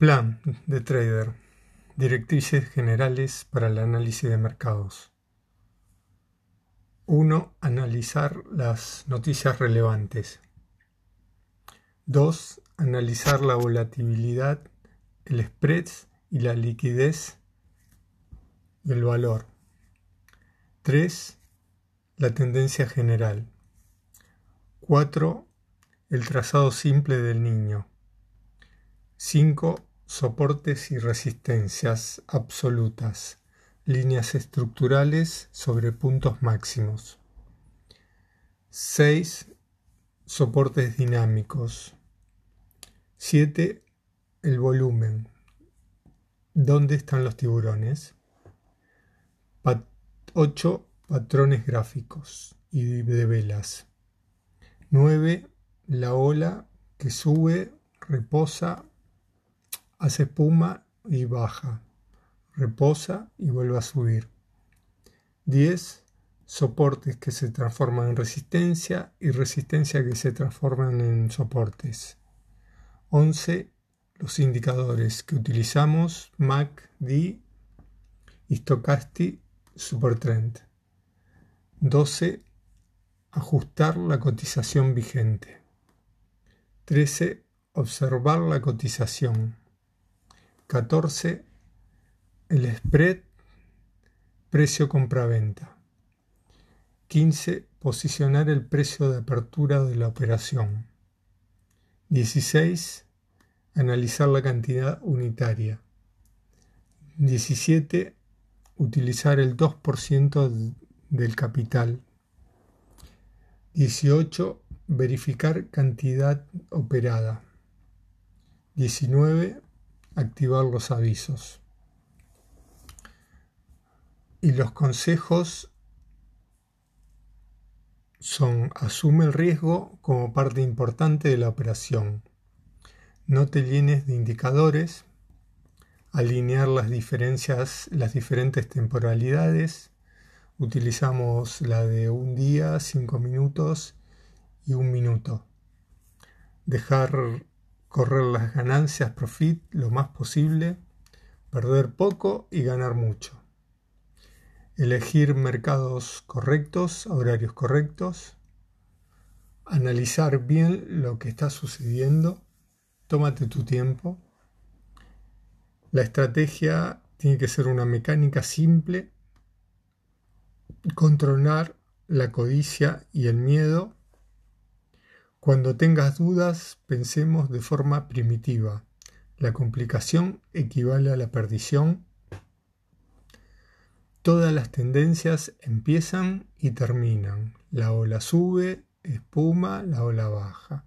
Plan de trader. Directrices generales para el análisis de mercados. 1. Analizar las noticias relevantes. 2. Analizar la volatilidad, el spread y la liquidez del valor. 3. La tendencia general. 4. El trazado simple del niño. 5 soportes y resistencias absolutas, líneas estructurales sobre puntos máximos. 6. Soportes dinámicos. 7. El volumen. ¿Dónde están los tiburones? 8. Patrones gráficos y de velas. 9. La ola que sube, reposa hace espuma y baja, reposa y vuelve a subir. 10. Soportes que se transforman en resistencia y resistencia que se transforman en soportes. 11. Los indicadores que utilizamos MACD y Stochastic Supertrend. 12. Ajustar la cotización vigente. 13. Observar la cotización. 14. El spread, precio compraventa. 15. Posicionar el precio de apertura de la operación. 16. Analizar la cantidad unitaria. 17. Utilizar el 2% del capital. 18. Verificar cantidad operada. 19 activar los avisos. Y los consejos son asume el riesgo como parte importante de la operación. No te llenes de indicadores, alinear las diferencias, las diferentes temporalidades. Utilizamos la de un día, cinco minutos y un minuto. Dejar correr las ganancias, profit, lo más posible, perder poco y ganar mucho. Elegir mercados correctos, horarios correctos, analizar bien lo que está sucediendo, tómate tu tiempo. La estrategia tiene que ser una mecánica simple, controlar la codicia y el miedo cuando tengas dudas, pensemos de forma primitiva. La complicación equivale a la perdición. Todas las tendencias empiezan y terminan. La ola sube, espuma, la ola baja.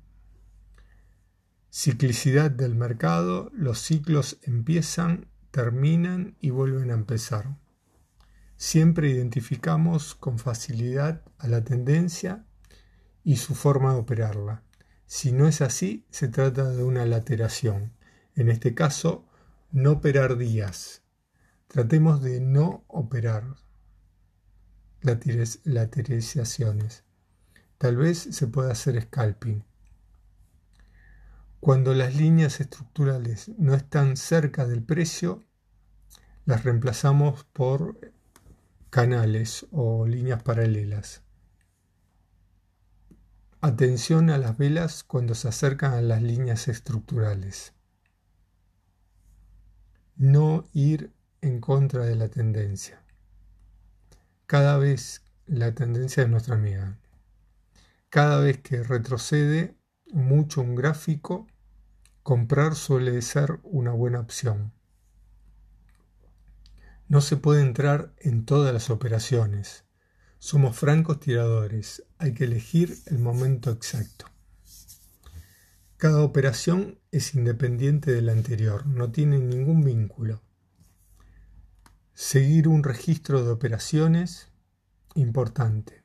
Ciclicidad del mercado, los ciclos empiezan, terminan y vuelven a empezar. Siempre identificamos con facilidad a la tendencia y su forma de operarla. Si no es así, se trata de una lateración. En este caso, no operar días. Tratemos de no operar lateralizaciones. Tal vez se pueda hacer scalping. Cuando las líneas estructurales no están cerca del precio, las reemplazamos por canales o líneas paralelas. Atención a las velas cuando se acercan a las líneas estructurales. No ir en contra de la tendencia. Cada vez la tendencia de nuestra amiga. Cada vez que retrocede mucho un gráfico, comprar suele ser una buena opción. No se puede entrar en todas las operaciones. Somos francos tiradores, hay que elegir el momento exacto. Cada operación es independiente de la anterior, no tiene ningún vínculo. Seguir un registro de operaciones, importante.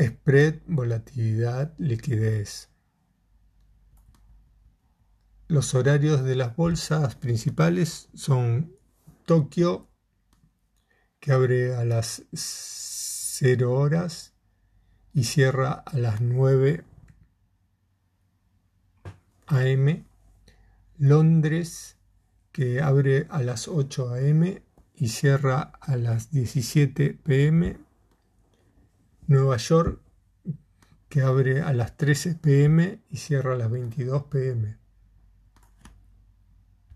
Spread, volatilidad, liquidez. Los horarios de las bolsas principales son Tokio, que abre a las 0 horas y cierra a las 9 am. Londres, que abre a las 8 a.m. y cierra a las 17 p.m. Nueva York, que abre a las 13 pm y cierra a las 22 pm.